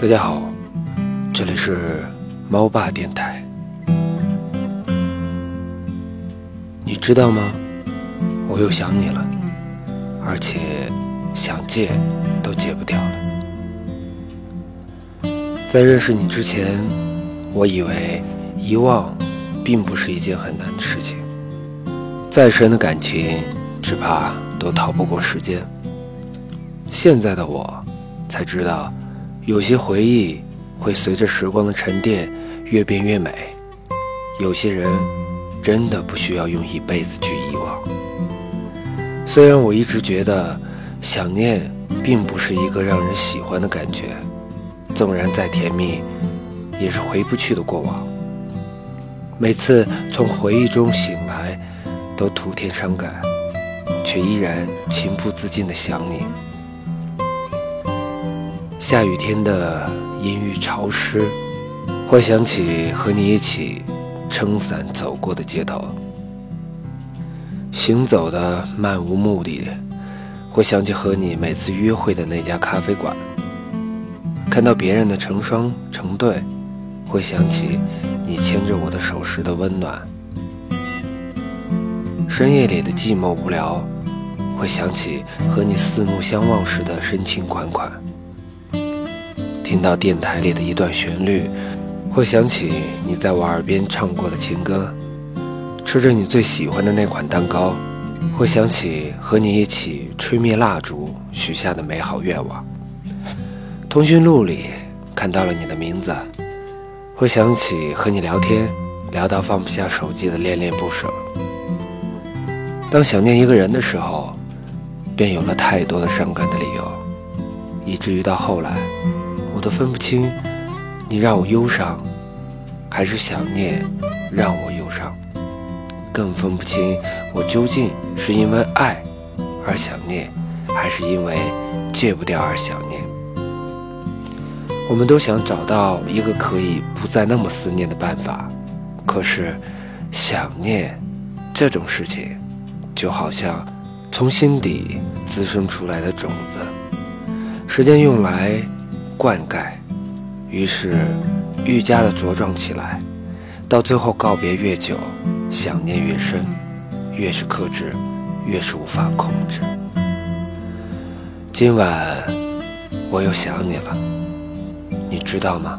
大家好，这里是猫爸电台。你知道吗？我又想你了，而且想戒都戒不掉了。在认识你之前，我以为遗忘并不是一件很难的事情。再深的感情，只怕都逃不过时间。现在的我，才知道。有些回忆会随着时光的沉淀越变越美，有些人真的不需要用一辈子去遗忘。虽然我一直觉得想念并不是一个让人喜欢的感觉，纵然再甜蜜，也是回不去的过往。每次从回忆中醒来，都徒添伤感，却依然情不自禁的想你。下雨天的阴郁潮湿，会想起和你一起撑伞走过的街头；行走的漫无目的，会想起和你每次约会的那家咖啡馆；看到别人的成双成对，会想起你牵着我的手时的温暖；深夜里的寂寞无聊，会想起和你四目相望时的深情款款。听到电台里的一段旋律，会想起你在我耳边唱过的情歌；吃着你最喜欢的那款蛋糕，会想起和你一起吹灭蜡烛许下的美好愿望。通讯录里看到了你的名字，会想起和你聊天聊到放不下手机的恋恋不舍。当想念一个人的时候，便有了太多的伤感的理由，以至于到后来。我都分不清，你让我忧伤，还是想念让我忧伤，更分不清我究竟是因为爱而想念，还是因为戒不掉而想念。我们都想找到一个可以不再那么思念的办法，可是想念这种事情，就好像从心底滋生出来的种子，时间用来。灌溉，于是愈加的茁壮起来，到最后告别越久，想念越深，越是克制，越是无法控制。今晚我又想你了，你知道吗？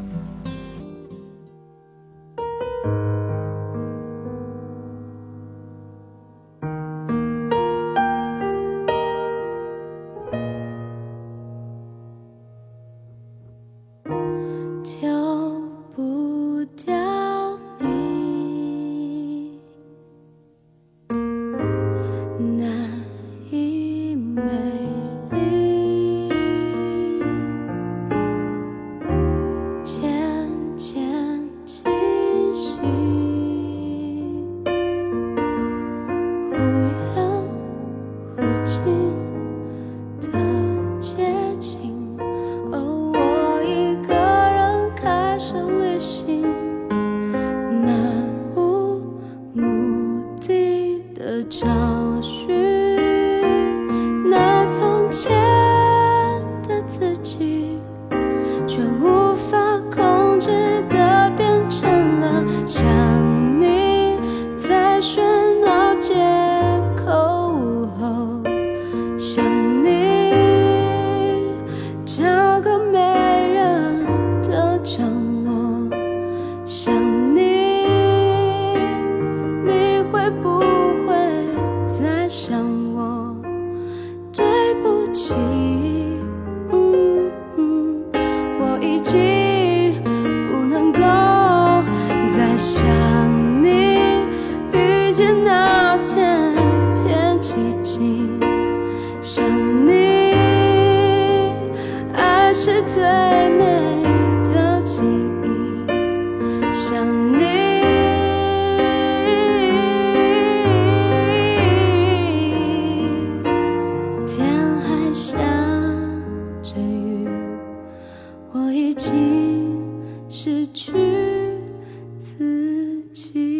这自己。